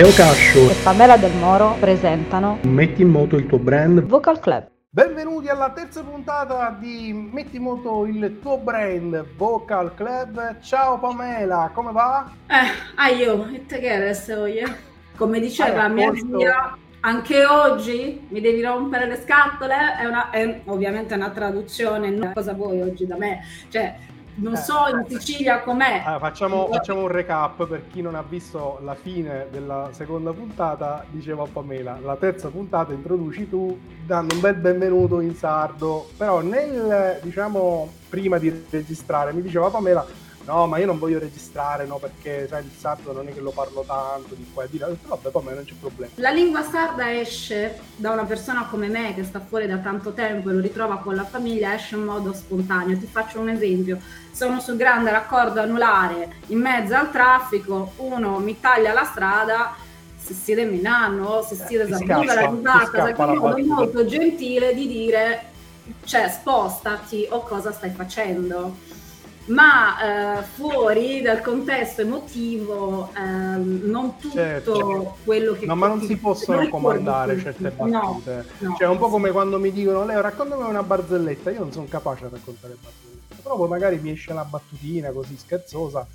Leo Cascio e Pamela Del Moro presentano Metti in moto il tuo brand Vocal Club. Benvenuti alla terza puntata di Metti in moto il tuo brand Vocal Club. Ciao Pamela, come va? Eh, ah io, e te che resta io? Come diceva Hai mia zia, anche oggi mi devi rompere le scatole? È, una, è ovviamente una traduzione, non cosa vuoi oggi da me? Cioè, non Eh. so in Sicilia com'è. Allora, facciamo, facciamo un recap per chi non ha visto la fine della seconda puntata. Dicevo a Pamela, la terza puntata introduci tu dando un bel benvenuto in sardo. Però nel, diciamo, prima di registrare mi diceva Pamela, no ma io non voglio registrare, no perché sai il sardo non è che lo parlo tanto di qua e di là. Vabbè Pamela non c'è problema. La lingua sarda esce da una persona come me che sta fuori da tanto tempo e lo ritrova con la famiglia, esce in modo spontaneo. Ti faccio un esempio. Sono sul grande raccordo anulare in mezzo al traffico, uno mi taglia la strada, si siede Milano, si siede ti Zambuga, scappa, la risata, perché è un modo molto gentile di dire cioè spostati o cosa stai facendo. Ma eh, fuori dal contesto emotivo ehm, non tutto Certo. quello che No, ma non si possono comandare tutti. certe No, battute. no. Cioè, è un po' come quando mi dicono, Leo, raccontami una barzelletta. Io non sono capace a raccontare barzellette. Però poi magari mi esce una battutina così scherzosa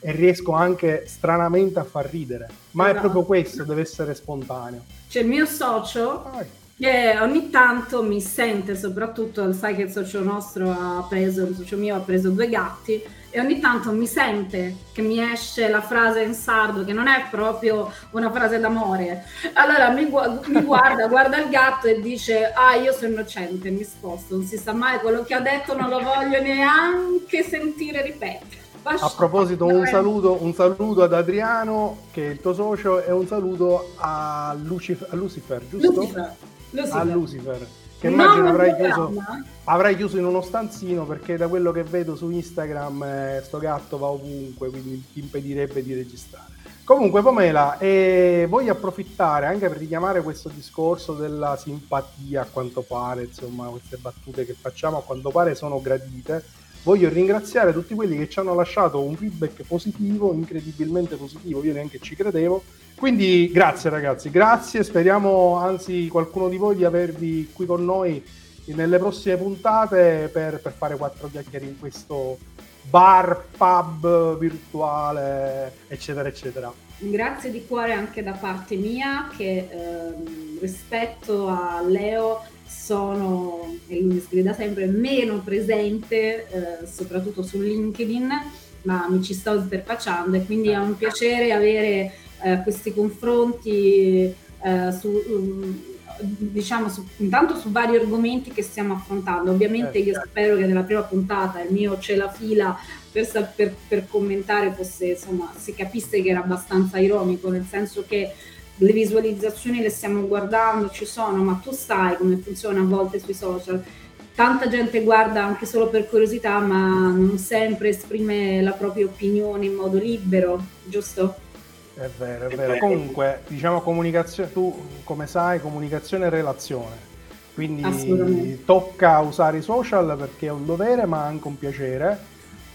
e riesco anche stranamente a far ridere. Ma è Esatto. proprio questo, deve essere spontaneo. C'è il mio socio Vai. Che ogni tanto mi sente, soprattutto sai che il socio nostro ha preso, il socio mio ha preso due gatti e ogni tanto mi sente che mi esce la frase in sardo che non è proprio una frase d'amore. Allora mi, gu- mi guarda, guarda il gatto e dice ah io sono innocente, mi sposto, non si sa mai quello che ha detto, non lo voglio neanche sentire ripetere. A proposito, un saluto, un saluto ad Adriano, che è il tuo socio, e un saluto a, Lucif- a Lucifer, giusto? Lucifer, Lucifer. A Lucifer. Che Un immagino avrai chiuso, avrai chiuso in uno stanzino perché da quello che vedo su Instagram eh, sto gatto va ovunque, quindi ti impedirebbe di registrare. Comunque Pamela, eh, voglio approfittare anche per richiamare questo discorso della simpatia a quanto pare, insomma queste battute che facciamo a quanto pare sono gradite. Voglio ringraziare tutti quelli che ci hanno lasciato un feedback positivo, incredibilmente positivo, io neanche ci credevo. Quindi grazie ragazzi, grazie, speriamo anzi qualcuno di voi di avervi qui con noi nelle prossime puntate per, per fare quattro chiacchiere in questo bar, pub virtuale, eccetera, eccetera. Grazie di cuore anche da parte mia che ehm, rispetto a Leo sono, e lui mi scrive da sempre, meno presente, eh, soprattutto su LinkedIn, ma mi ci sto interfacciando e quindi è un piacere avere eh, questi confronti eh, su, um, diciamo, su- intanto su vari argomenti che stiamo affrontando. Ovviamente io Certo. spero che nella prima puntata il mio c'è la fila per, per- per commentare fosse, insomma, si capisse che era abbastanza ironico, nel senso che le visualizzazioni le stiamo guardando, ci sono, ma tu sai come funziona a volte sui social. Tanta gente guarda anche solo per curiosità, ma non sempre esprime la propria opinione in modo libero, giusto? È vero, è vero. Comunque, diciamo comunicazione, tu come sai, comunicazione e relazione. Quindi tocca usare i social perché è un dovere, ma anche un piacere.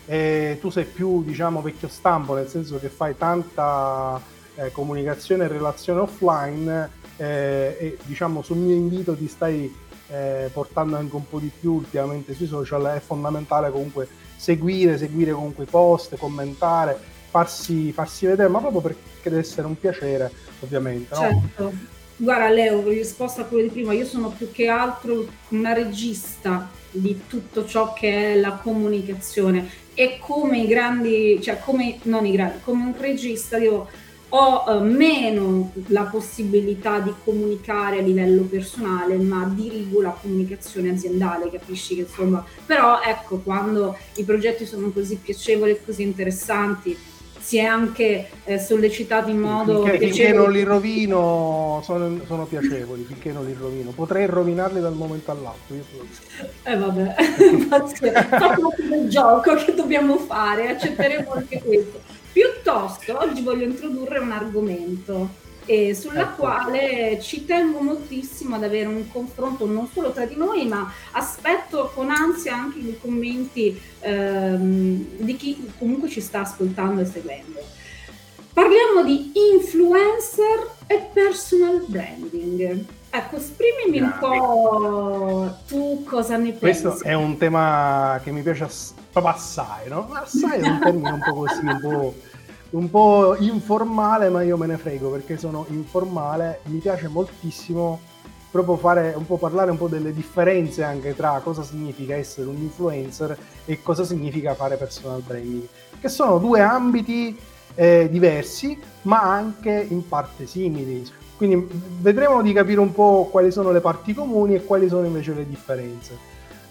E tu sei più, diciamo, vecchio stampo, nel senso che fai tanta eh, comunicazione e relazione offline eh, e diciamo sul mio invito ti stai eh, portando anche un po' di più ultimamente sui social. È fondamentale comunque seguire, seguire comunque i post, commentare, farsi, farsi vedere, ma proprio perché deve essere un piacere, ovviamente. Certo. Guarda Leo, risposta a quello di prima, io sono più che altro una regista di tutto ciò che è la comunicazione e come i grandi, cioè come, non i grandi, come un regista io ho eh, meno la possibilità di comunicare a livello personale, ma dirigo la comunicazione aziendale, capisci che insomma, però ecco, quando i progetti sono così piacevoli e così interessanti, si è anche eh, sollecitato in modo finché, finché non li rovino sono, sono piacevoli, finché non li rovino. Potrei rovinarli dal momento all'altro. io. Eh vabbè, fa proprio del gioco che dobbiamo fare, accetteremo anche questo. Piuttosto oggi voglio introdurre un argomento eh, sulla Ecco. quale ci tengo moltissimo ad avere un confronto non solo tra di noi, ma aspetto con ansia anche i commenti ehm, di chi comunque ci sta ascoltando e seguendo. Parliamo di influencer e personal branding. Ecco, esprimimi un po' tu cosa ne pensi. Questo è un tema che mi piace ass- proprio assai, no? Assai è un termine un po' così, un po', un po' informale, ma io me ne frego perché sono informale. Mi piace moltissimo proprio fare un po' parlare un po' delle differenze anche tra cosa significa essere un influencer e cosa significa fare personal branding, che sono due ambiti eh, diversi, ma anche in parte simili. Quindi vedremo di capire un po' quali sono le parti comuni e quali sono invece le differenze.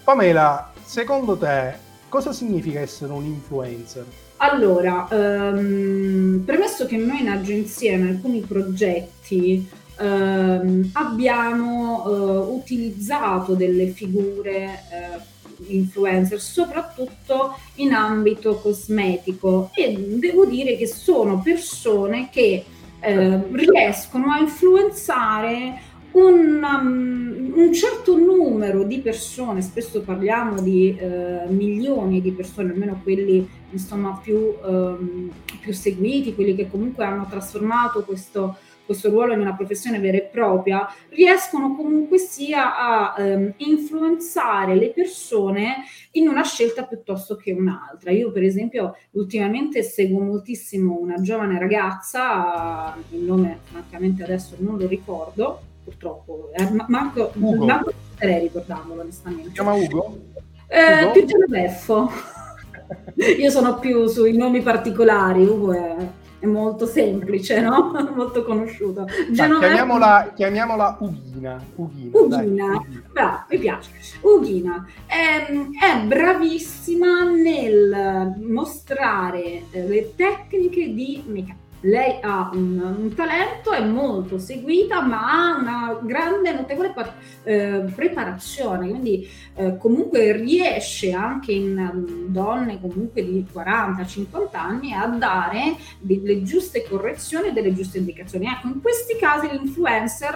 Pamela, secondo te cosa significa essere un influencer? Allora, um, premesso che noi in agenzia in alcuni progetti um, abbiamo uh, utilizzato delle figure uh, influencer, soprattutto in ambito cosmetico e devo dire che sono persone che eh, riescono a influenzare un, um, un, certo numero di persone, spesso parliamo di eh, milioni di persone, almeno quelli insomma più, um, più seguiti, quelli che comunque hanno trasformato questo questo ruolo in una professione vera e propria, riescono comunque sia a ehm, influenzare le persone in una scelta piuttosto che un'altra. Io per esempio ultimamente seguo moltissimo una giovane ragazza, il nome francamente adesso non lo ricordo, purtroppo, eh, manco, Ugo. manco potrei ricordarlo onestamente. Si chiama Ugo? Eh, Ugo? Più Genoveffo. Io sono più sui nomi particolari, Ugo è è molto semplice, no? molto conosciuto. Genovese... Chiamiamola, chiamiamola Ughina. Ughina, Ughina. bravo, mi piace. Ughina è, ehm, è bravissima nel mostrare eh, le tecniche di make-up lei ha un, un, talento, è molto seguita, ma ha una grande, notevole eh, preparazione, quindi eh, comunque riesce anche in um, donne comunque di 40-50 anni a dare delle giuste correzioni e delle giuste indicazioni. Ecco, in questi casi l'influencer,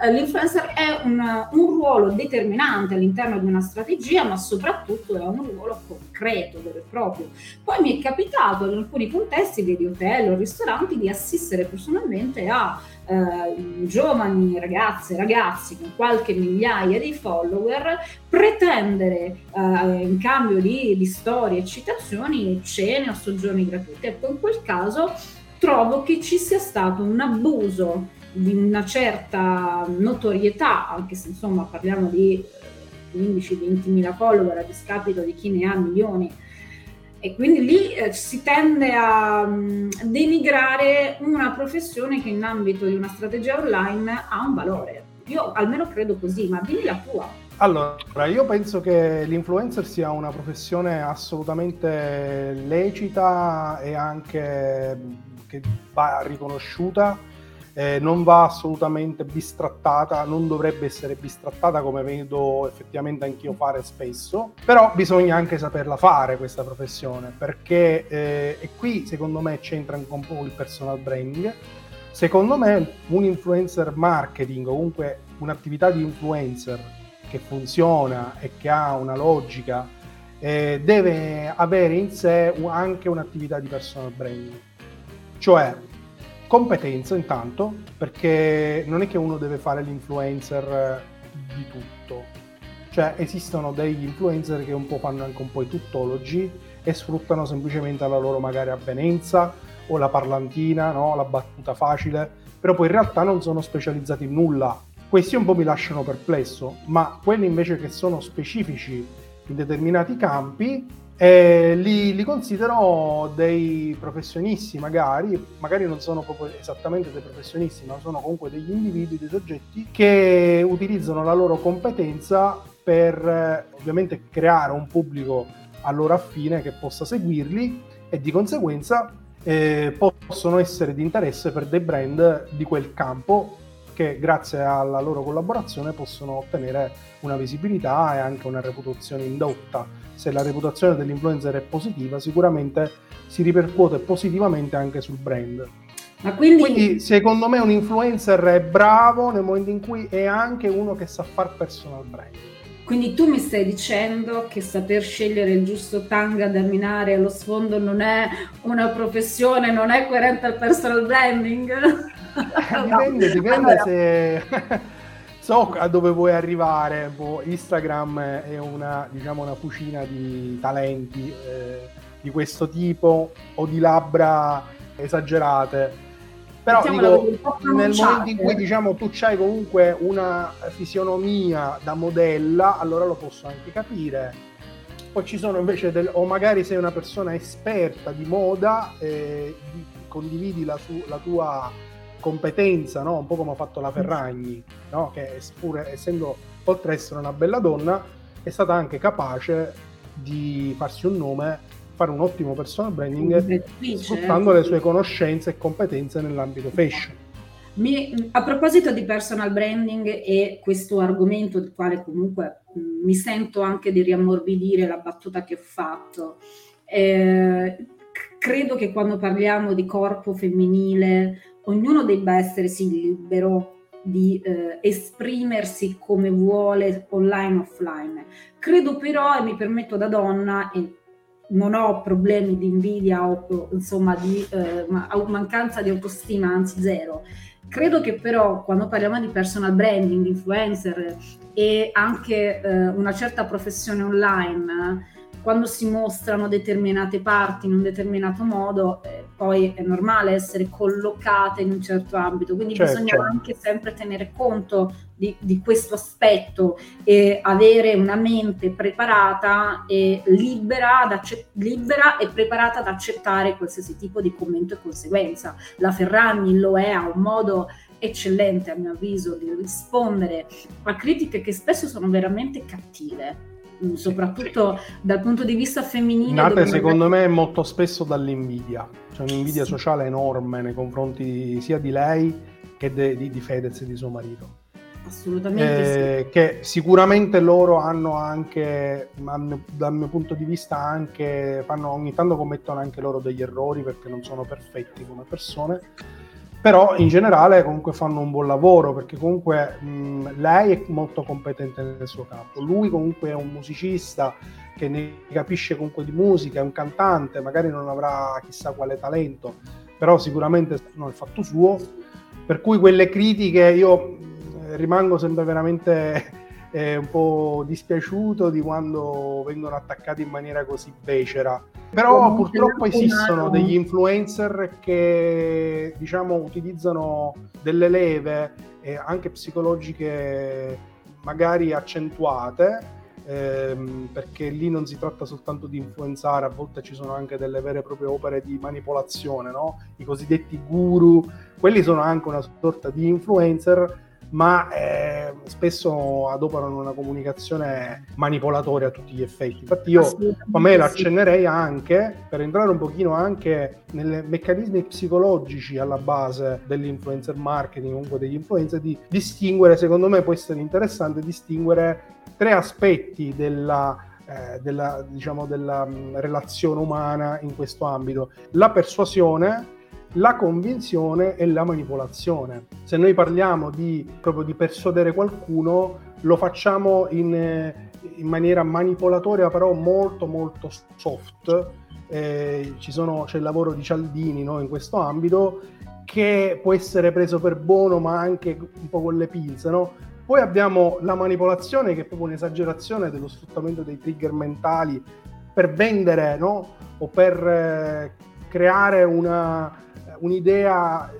eh, l'influencer è un, un ruolo determinante all'interno di una strategia, ma soprattutto è un ruolo concreto, vero e proprio. Poi mi è capitato in alcuni contesti, di hotel o ristoranti, importanti di assistere personalmente a eh, giovani ragazze ragazzi con qualche migliaia di follower pretendere eh, in cambio di, di storie e citazioni cene o soggiorni gratuiti. Ecco, in quel caso trovo che ci sia stato un abuso di una certa notorietà, anche se insomma parliamo di 15-20 eh, mila follower a discapito di chi ne ha milioni e quindi lì eh, si tende a um, denigrare una professione che in ambito di una strategia online ha un valore. Io almeno credo così, ma dimmi la tua. Allora, io penso che l'influencer sia una professione assolutamente lecita e anche che va riconosciuta eh, non va assolutamente bistrattata, non dovrebbe essere bistrattata come vedo effettivamente anch'io fare spesso, però bisogna anche saperla fare questa professione perché eh, e qui secondo me c'entra un po' il personal branding. Secondo me un influencer marketing, comunque un'attività di influencer che funziona e che ha una logica, eh, deve avere in sé anche un'attività di personal branding. Cioè, competenza intanto, perché non è che uno deve fare l'influencer eh, di tutto. Cioè esistono degli influencer che un po' fanno anche un po' i tuttologi e sfruttano semplicemente la loro magari avvenenza o la parlantina, no? la battuta facile, però poi in realtà non sono specializzati in nulla. Questi un po' mi lasciano perplesso, ma quelli invece che sono specifici in determinati campi e li, li, considero dei professionisti, magari, magari non sono proprio esattamente dei professionisti, ma sono comunque degli individui, dei soggetti che utilizzano la loro competenza per eh, ovviamente creare un pubblico a loro affine che possa seguirli e di conseguenza eh, possono essere di interesse per dei brand di quel campo che grazie alla loro collaborazione possono ottenere una visibilità e anche una reputazione indotta se la reputazione dell'influencer è positiva, sicuramente si ripercuote positivamente anche sul brand. Ma quindi... quindi secondo me un influencer è bravo nel momento in cui è anche uno che sa fare personal branding. Quindi tu mi stai dicendo che saper scegliere il giusto tanga da minare allo sfondo non è una professione, non è coerente al personal branding? dipende, dipende allora. se so a dove vuoi arrivare. Boh, Instagram è una, diciamo, una fucina di talenti eh, di questo tipo o di labbra esagerate però dico, nel momento in cui diciamo tu c'hai comunque una fisionomia da modella, allora lo posso anche capire. Poi ci sono invece del, o magari sei una persona esperta di moda e condividi la, su, la tua competenza, no? un po' come ha fatto la Ferragni, no? che pure essendo oltre ad essere una bella donna, è stata anche capace di farsi un nome fare un ottimo personal branding sfruttando le sue conoscenze e competenze nell'ambito fashion. Mi, a proposito di personal branding e questo argomento del quale comunque mh, mi sento anche di riammorbidire la battuta che ho fatto, eh, credo che quando parliamo di corpo femminile ognuno debba essere sì libero di eh, esprimersi come vuole online offline. Credo però, e mi permetto da donna, e non ho problemi di invidia o insomma di eh, mancanza di autostima, anzi zero. Credo che però quando parliamo di personal branding, influencer e anche eh, una certa professione online, quando si mostrano determinate parti in un determinato modo, eh, poi è normale essere collocate in un certo ambito, quindi certo. bisogna anche sempre tenere conto di, di, questo aspetto e avere una mente preparata e libera, libera e preparata ad accettare qualsiasi tipo di commento e conseguenza. La Ferragni lo è, ha un modo eccellente a mio avviso di rispondere a critiche che spesso sono veramente cattive soprattutto dal punto di vista femminile. Nate secondo me molto spesso dall'invidia, c'è un'invidia sì. sociale enorme nei confronti sia di lei che de, di, di Fedez e di suo marito. Assolutamente eh, sì. Che sicuramente loro hanno anche, dal mio punto di vista, anche, fanno, ogni tanto commettono anche loro degli errori perché non sono perfetti come persone però in generale comunque fanno un buon lavoro perché comunque mh, lei è molto competente nel suo campo, lui comunque è un musicista che ne capisce comunque di musica, è un cantante, magari non avrà chissà quale talento, però sicuramente non è fatto suo, per cui quelle critiche io rimango sempre veramente eh, un po' dispiaciuto di quando vengono attaccati in maniera così becera. Però purtroppo esistono degli influencer che diciamo utilizzano delle leve eh, anche psicologiche magari accentuate ehm, perché lì non si tratta soltanto di influenzare, a volte ci sono anche delle vere e proprie opere di manipolazione, no? i cosiddetti guru, quelli sono anche una sorta di influencer ma eh, spesso adoperano una comunicazione manipolatoria a tutti gli effetti. Infatti io a me la accennerei anche per entrare un pochino anche nei meccanismi psicologici alla base dell'influencer marketing, comunque degli influencer, di distinguere, secondo me può essere interessante distinguere tre aspetti della eh, della, diciamo, della mh, relazione umana in questo ambito. La persuasione, la convinzione e la manipolazione. Se noi parliamo di, proprio di persuadere qualcuno, lo facciamo in, eh, in maniera manipolatoria, però molto molto soft. Eh, sono, c'è il lavoro di Cialdini no, in questo ambito che può essere preso per buono ma anche un po' con le pinze. No? Poi abbiamo la manipolazione che è proprio un'esagerazione dello sfruttamento dei trigger mentali per vendere no? o per eh, creare una, un'idea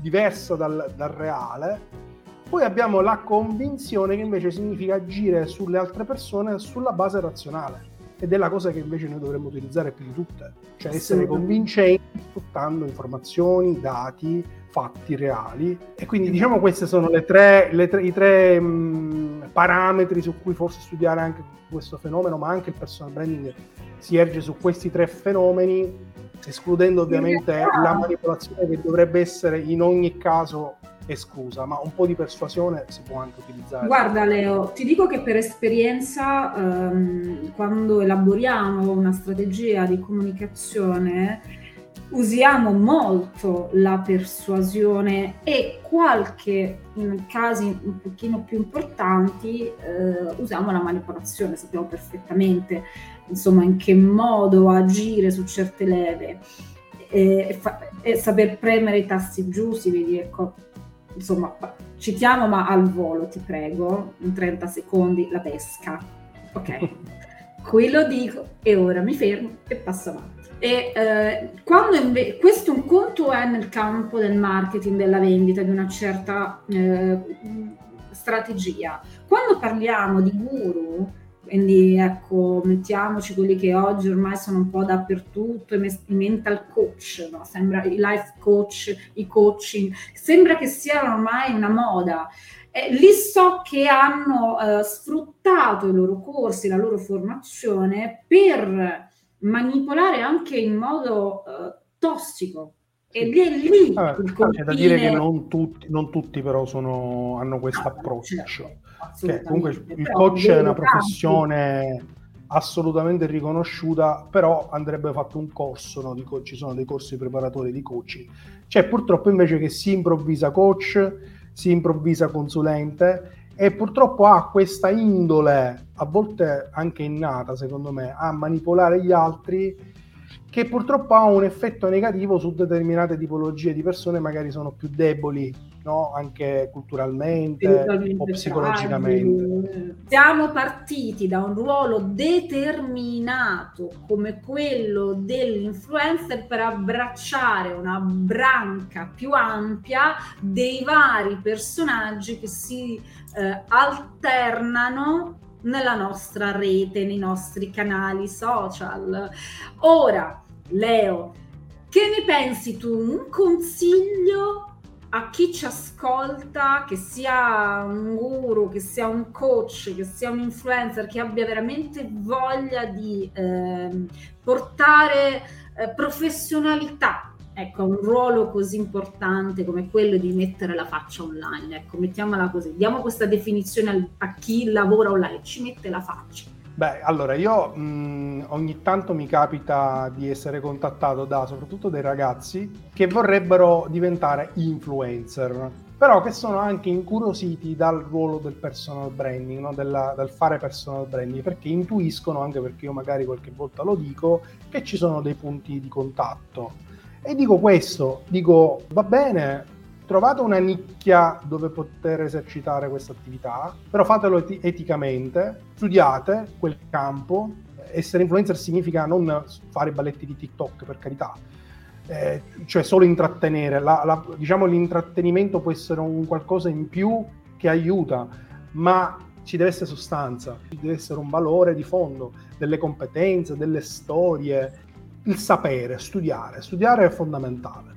diversa dal, dal reale. Poi abbiamo la convinzione che invece significa agire sulle altre persone sulla base razionale ed è la cosa che invece noi dovremmo utilizzare più di tutte, cioè essere convincenti sfruttando informazioni, dati, fatti reali. E quindi diciamo questi sono le tre, le tre, i tre mh, parametri su cui forse studiare anche questo fenomeno, ma anche il personal branding si erge su questi tre fenomeni escludendo ovviamente la manipolazione che dovrebbe essere in ogni caso esclusa, ma un po' di persuasione si può anche utilizzare. Guarda Leo, ti dico che per esperienza ehm, quando elaboriamo una strategia di comunicazione usiamo molto la persuasione e qualche, in casi un pochino più importanti, eh, usiamo la manipolazione, sappiamo perfettamente insomma in che modo agire su certe leve e, fa- e saper premere i tasti giusti, vedi ecco, insomma citiamo ma al volo ti prego, in 30 secondi la pesca, ok, qui lo dico e ora mi fermo e passo avanti. E eh, quando invece questo un conto è nel campo del marketing, della vendita, di una certa eh, strategia. Quando parliamo di guru, quindi ecco, mettiamoci quelli che oggi ormai sono un po' dappertutto, i mental coach, no? sembra i life coach, i coaching, sembra che sia ormai una moda. Eh, lì so che hanno eh, sfruttato i loro corsi, la loro formazione per manipolare anche in modo uh, tossico. Ed è lì confine... C'è da dire che non tutti, non tutti però sono, hanno questo ah, approccio. Certo, comunque il coach è una professione assolutamente riconosciuta, però andrebbe fatto un corso, no? co- ci sono dei corsi preparatori di coaching. C'è purtroppo invece che si improvvisa coach, si improvvisa consulente e purtroppo ha questa indole, a volte anche innata secondo me, a manipolare gli altri che purtroppo ha un effetto negativo su determinate tipologie di persone, magari sono più deboli no? anche culturalmente o psicologicamente. Siamo partiti da un ruolo determinato come quello dell'influencer per abbracciare una branca più ampia dei vari personaggi che si eh, alternano nella nostra rete, nei nostri canali social. Ora, Leo, che ne pensi tu? Un consiglio a chi ci ascolta, che sia un guru, che sia un coach, che sia un influencer, che abbia veramente voglia di eh, portare eh, professionalità ecco, un ruolo così importante come quello di mettere la faccia online, ecco, mettiamola così, diamo questa definizione a chi lavora online, ci mette la faccia. Beh, allora io mh, ogni tanto mi capita di essere contattato da soprattutto dei ragazzi che vorrebbero diventare influencer, però che sono anche incuriositi dal ruolo del personal branding, no? Della, del fare personal branding, perché intuiscono, anche perché io magari qualche volta lo dico, che ci sono dei punti di contatto. E dico questo, dico va bene, trovate una nicchia dove poter esercitare questa attività, però fatelo eti- eticamente, studiate quel campo. Essere influencer significa non fare balletti di TikTok, per carità, eh, cioè solo intrattenere. La, la, diciamo l'intrattenimento può essere un qualcosa in più che aiuta, ma ci deve essere sostanza, ci deve essere un valore di fondo, delle competenze, delle storie, il sapere, studiare. Studiare è fondamentale.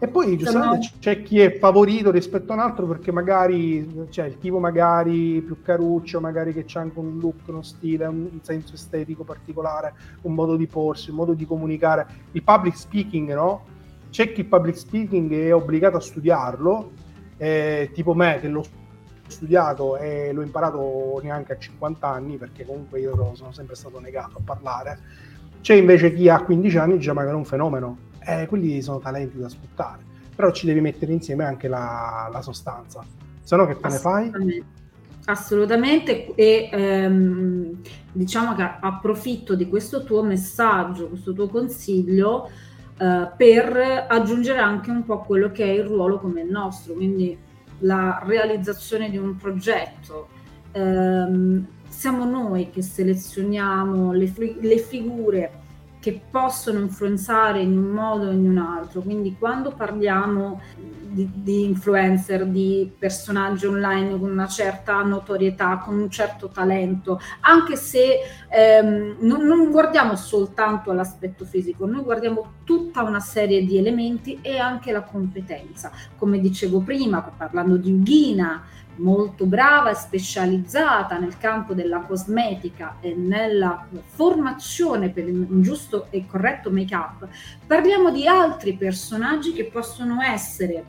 E poi giustamente no. c'è chi è favorito rispetto a un altro perché magari c'è il tipo magari più caruccio, magari che c'ha anche un look, uno stile, un senso estetico particolare, un modo di porsi, un modo di comunicare. Il public speaking, no? C'è chi il public speaking è obbligato a studiarlo, eh, tipo me che l'ho studiato e l'ho imparato neanche a 50 anni perché comunque io sono sempre stato negato a parlare. C'è invece chi ha 15 anni già magari un fenomeno eh, quelli sono talenti da sfruttare. Però ci devi mettere insieme anche la, la sostanza, se no che te ne fai? Assolutamente, e ehm, diciamo che approfitto di questo tuo messaggio, questo tuo consiglio eh, per aggiungere anche un po' quello che è il ruolo come il nostro, quindi la realizzazione di un progetto. Eh, siamo noi che selezioniamo le, le figure che possono influenzare in un modo o in un altro. Quindi quando parliamo di, di, influencer, di personaggi online con una certa notorietà, con un certo talento, anche se ehm, non, non, guardiamo soltanto all'aspetto fisico, noi guardiamo tutta una serie di elementi e anche la competenza. Come dicevo prima, parlando di Ughina, molto brava e specializzata nel campo della cosmetica e nella formazione per un giusto e corretto make-up, parliamo di altri personaggi che possono essere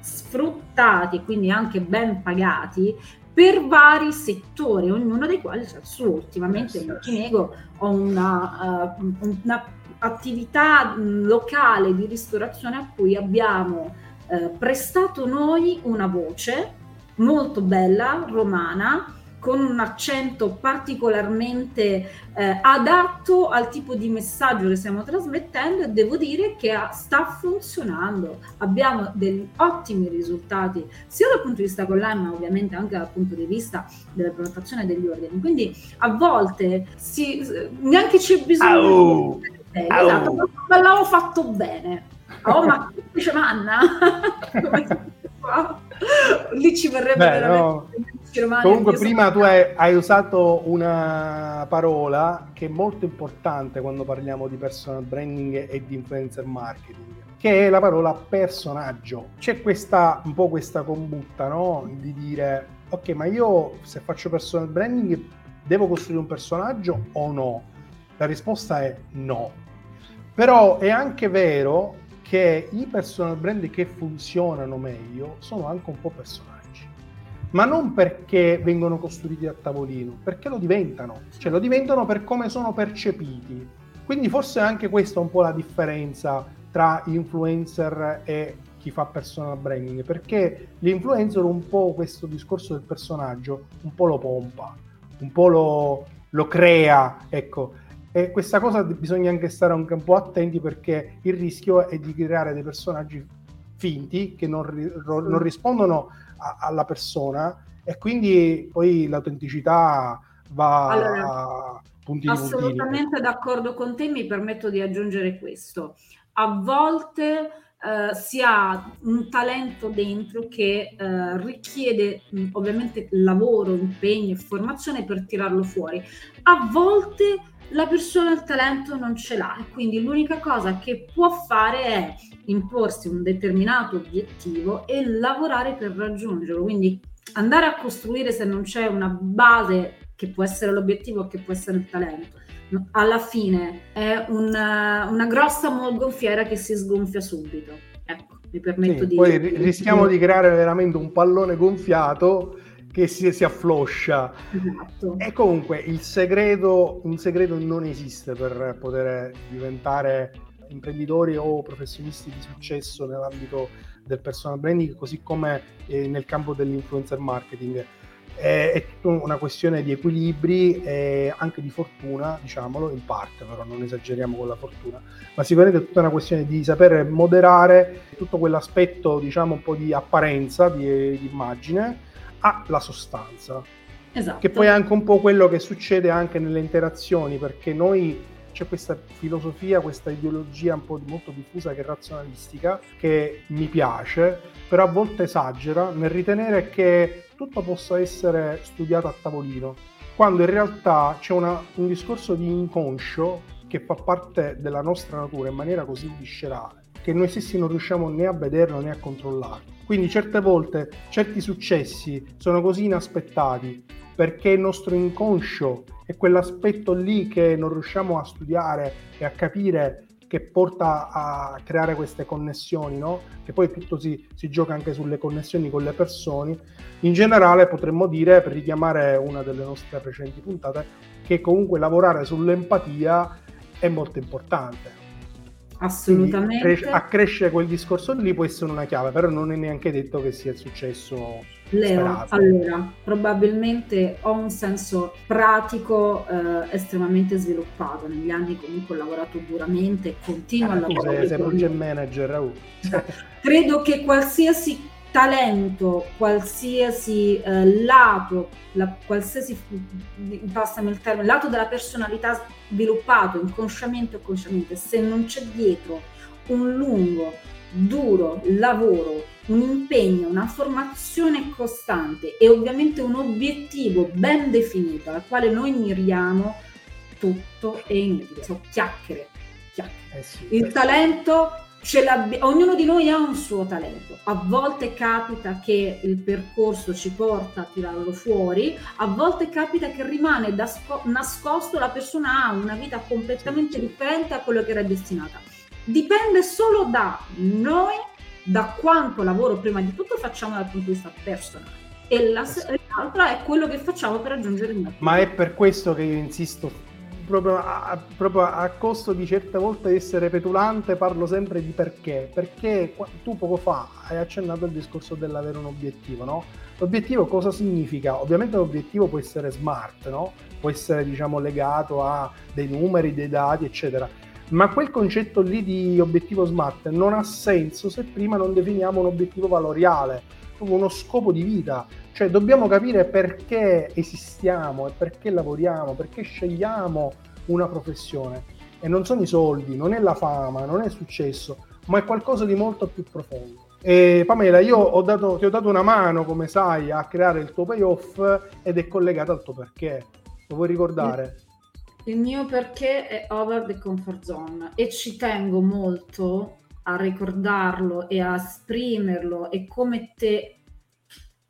sfruttati e quindi anche ben pagati per vari settori, ognuno dei quali c'è il suo. Ultimamente, non ti nego, ho una, uh, una attività locale di ristorazione a cui abbiamo eh, prestato noi una voce molto bella, romana, con un accento particolarmente eh, adatto al tipo di messaggio che stiamo trasmettendo e devo dire che sta funzionando. Abbiamo degli ottimi risultati sia dal punto di vista online ma ovviamente anche dal punto di vista della prenotazione degli ordini. Quindi a volte si, neanche c'è bisogno oh, di... Esatto, ma l'avevo fatto bene. Oh, ma dice Manna? Lì ci verrebbe Beh, veramente... No Comunque prima tu hai, hai, usato una parola che è molto importante quando parliamo di personal branding e di influencer marketing, che è la parola personaggio. C'è questa, un po' questa combutta, no? Di dire, ok, ma io se faccio personal branding devo costruire un personaggio o no? La risposta è no. Però è anche vero che i personal brand che funzionano meglio sono anche un po' personaggi ma non perché vengono costruiti a tavolino, perché lo diventano, cioè lo diventano per come sono percepiti. Quindi forse anche questa è un po' la differenza tra influencer e chi fa personal branding, perché l'influencer un po' questo discorso del personaggio un po' lo pompa, un po' lo, lo crea, ecco. E questa cosa bisogna anche stare anche un po' attenti perché il rischio è di creare dei personaggi finti che non, non rispondono a, alla persona e quindi poi l'autenticità va allora, a punti Assolutamente puntini. d'accordo con te, mi permetto di aggiungere questo. A volte Uh, si ha un talento dentro che uh, richiede mh, ovviamente lavoro, impegno e formazione per tirarlo fuori. A volte la persona il talento non ce l'ha e quindi l'unica cosa che può fare è imporsi un determinato obiettivo e lavorare per raggiungerlo. Quindi andare a costruire se non c'è una base che può essere l'obiettivo, che può essere il talento. Alla fine è una, una grossa molgonfiera che si sgonfia subito. Ecco, mi permetto sì, di... Poi rischiamo di creare veramente un pallone gonfiato che si, si affloscia. Esatto. E comunque il segreto, un segreto non esiste per poter diventare imprenditori o professionisti di successo nell'ambito del personal branding, così come eh, nel campo dell'influencer marketing. È, è tutta una questione di equilibri e anche di fortuna, diciamolo, in parte, però non esageriamo con la fortuna, ma sicuramente è tutta una questione di sapere moderare tutto quell'aspetto, diciamo, un po' di apparenza, di, di immagine, alla sostanza. Esatto. Che poi è anche un po' quello che succede anche nelle interazioni, perché noi c'è questa filosofia, questa ideologia un po' molto diffusa che è razionalistica, che mi piace, però a volte esagera nel ritenere che tutto possa essere studiato a tavolino, quando in realtà c'è una, un discorso di inconscio che fa parte della nostra natura in maniera così viscerale che noi stessi non riusciamo né a vederlo né a controllarlo. Quindi certe volte certi successi sono così inaspettati perché il nostro inconscio è quell'aspetto lì che non riusciamo a studiare e a capire che porta a creare queste connessioni, no? Che poi tutto si, si, gioca anche sulle connessioni con le persone. In generale potremmo dire, per richiamare una delle nostre precedenti puntate, che comunque lavorare sull'empatia è molto importante. Assolutamente. accrescere quel discorso lì può essere una chiave, però non è neanche detto che sia il successo Leo, allora, probabilmente ho un senso pratico eh, estremamente sviluppato. Negli anni comunque ho lavorato duramente e continuo eh, a lavorare. Sei, sei project manager, Raul. Credo che qualsiasi talento, qualsiasi eh, lato, la, qualsiasi, passami il termine, lato della personalità sviluppato inconsciamente o consciamente, se non c'è dietro un lungo, duro lavoro, un impegno, una formazione costante e ovviamente un obiettivo ben definito al quale noi miriamo, tutto è inutile, sono chiacchiere. chiacchiere. Eh sì, il talento ognuno di noi ha un suo talento. A volte capita che il percorso ci porta a tirarlo fuori, a volte capita che rimane sco- nascosto, la persona ha una vita completamente differente a quello che era destinata. Dipende solo da noi, da quanto lavoro prima di tutto facciamo dal punto di vista personale. E la, l'altra è quello che facciamo per raggiungere il Ma è per questo che io insisto proprio a, proprio a costo di certe volte essere petulante, parlo sempre di perché. Perché tu poco fa hai accennato il discorso dell'avere un obiettivo, no? L'obiettivo cosa significa? Ovviamente l'obiettivo può essere smart, no? Può essere, diciamo, legato a dei numeri, dei dati, eccetera. Ma quel concetto lì di obiettivo smart non ha senso se prima non definiamo un obiettivo valoriale, uno scopo di vita cioè dobbiamo capire perché esistiamo e perché lavoriamo, perché scegliamo una professione. E non sono i soldi, non è la fama, non è il successo, ma è qualcosa di molto più profondo. E Pamela, io ho dato, ti ho dato una mano, come sai, a creare il tuo payoff ed è collegata al tuo perché. Lo vuoi ricordare? Il mio perché è over the comfort zone e ci tengo molto a ricordarlo e a esprimerlo e come te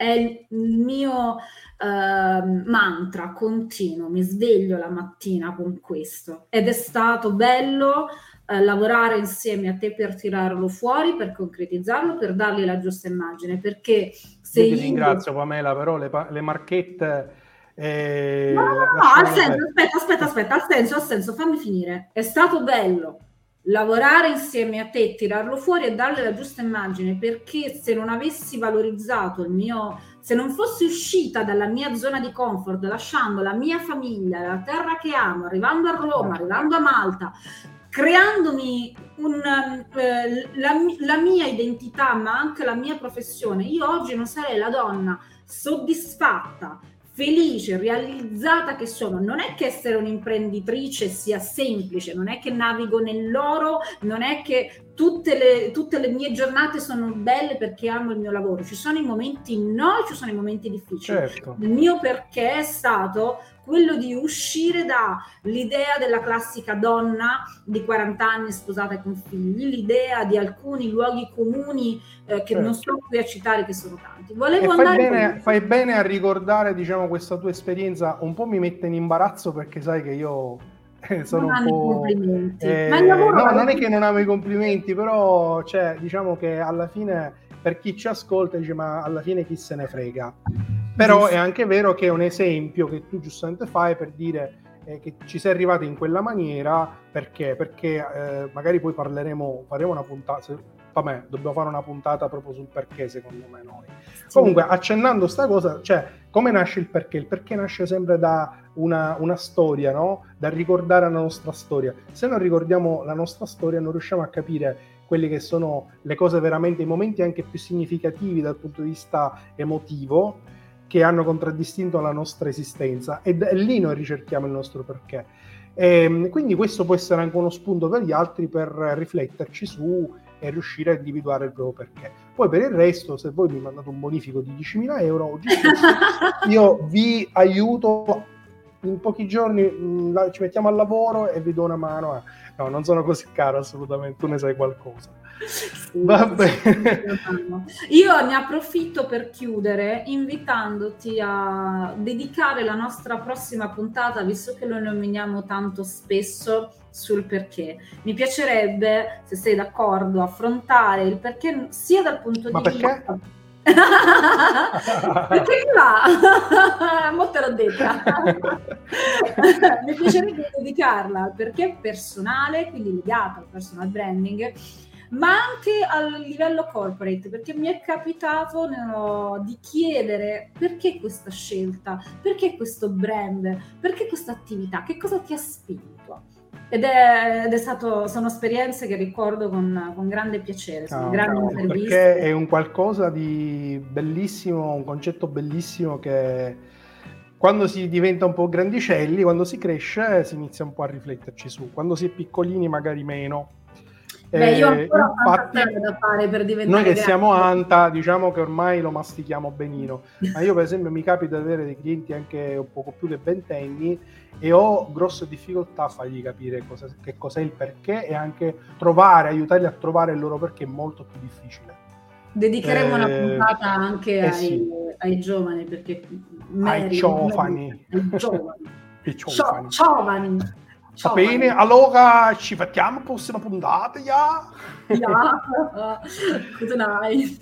è il mio uh, mantra continuo, mi sveglio la mattina con questo. Ed è stato bello uh, lavorare insieme a te per tirarlo fuori, per concretizzarlo, per dargli la giusta immagine, perché se io ti ringrazio Pamela, però le, le marchette... Eh, no, no, no, no, ha senso, aspetta, aspetta, aspetta, ha senso, ha senso, fammi finire. È stato bello, lavorare insieme a te, tirarlo fuori e darle la giusta immagine, perché se non avessi valorizzato il mio, se non fossi uscita dalla mia zona di comfort, lasciando la mia famiglia, la terra che amo, arrivando a Roma, arrivando a Malta, creandomi un, eh, la, la mia identità, ma anche la mia professione, io oggi non sarei la donna soddisfatta, felice, realizzata che sono. Non è che essere un'imprenditrice sia semplice, non è che navigo nell'oro, non è che tutte le, tutte le, mie giornate sono belle perché amo il mio lavoro. Ci sono i momenti no, ci sono i momenti difficili. Certo. Il mio perché è stato quello di uscire dall'idea della classica donna di 40 anni sposata con figli, l'idea di alcuni luoghi comuni eh, che certo. non sto qui a citare, che sono tanti. Volevo fai, bene, con... fai bene a ricordare diciamo, questa tua esperienza, un po' mi mette in imbarazzo perché sai che io sono non un po'... Eh, no, non è che non amo i complimenti, però cioè, diciamo che alla fine per chi ci ascolta dice ma alla fine chi se ne frega. Però è anche vero che è un esempio che tu giustamente fai per dire eh, che ci sei arrivati in quella maniera perché? Perché eh, magari poi parleremo, faremo una puntata, vabbè, dobbiamo fare una puntata proprio sul perché secondo me noi. Sì. Comunque accennando sta cosa, cioè come nasce il perché? Il perché nasce sempre da una, una storia, no? Da ricordare la nostra storia. Se non ricordiamo la nostra storia non riusciamo a capire quelle che sono le cose veramente, i momenti anche più significativi dal punto di vista emotivo che hanno contraddistinto la nostra esistenza e, e lì noi ricerchiamo il nostro perché. E, ehm, quindi questo può essere anche uno spunto per gli altri per rifletterci su e riuscire a individuare il proprio perché. Poi per il resto, se voi mi mandate un bonifico di 10.000 euro, oggi io vi aiuto in pochi giorni, mh, mm, ci mettiamo al lavoro e vi do una mano a No, non sono così caro assolutamente, tu ne sai qualcosa. Va bene. Io ne approfitto per chiudere invitandoti a dedicare la nostra prossima puntata, visto che lo nominiamo tanto spesso, sul perché. Mi piacerebbe, se sei d'accordo, affrontare il perché sia dal punto Ma di vista... Perché? perché va? Mo te l'ho detta. Mi piacerebbe dedicarla al perché personale, quindi legato al personal branding, ma anche al livello corporate, perché mi è capitato no, di chiedere perché questa scelta, perché questo brand, perché questa attività, che cosa ti ha spinto. Ed è, ed è, stato, sono esperienze che ricordo con, con grande piacere, sono no, grandi no, interviste. Perché è un qualcosa di bellissimo, un concetto bellissimo che quando si diventa un po' grandicelli, quando si cresce, si inizia un po' a rifletterci su. Quando si è piccolini magari meno. Beh, io ho eh, ancora infatti, da fare per diventare Noi che grande. siamo Anta, diciamo che ormai lo mastichiamo benino. Ma io per esempio mi capita di avere dei clienti anche un poco più che ventenni e ho grosse difficoltà a fargli capire cosa, che cos'è il perché e anche trovare, aiutarli a trovare il loro perché è molto più difficile. Dedicheremo eh, una puntata anche eh ai, sì. ai, giovani perché Mary, ai giovani. Ai giovani. I giovani. giovani. Va bene, allora ci vediamo alla prossima puntata, good night.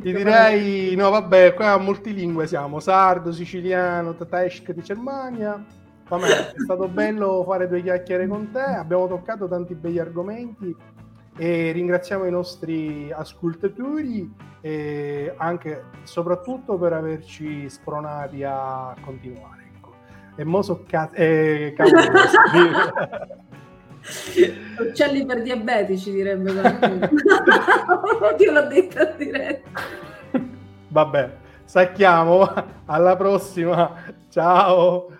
Ti direi, no vabbè, qua multilingue siamo, sardo, siciliano, tedesco di Germania Pamela, è stato bello fare due chiacchiere con te, abbiamo toccato tanti begli argomenti e ringraziamo i nostri ascoltatori e anche soprattutto per averci spronati a continuare. Ecco. E mo so cazzo... Eh, Uccelli per diabetici direbbe qualcuno. Io l'ho detto a diretta. Vabbè, sacchiamo. Alla prossima. Ciao.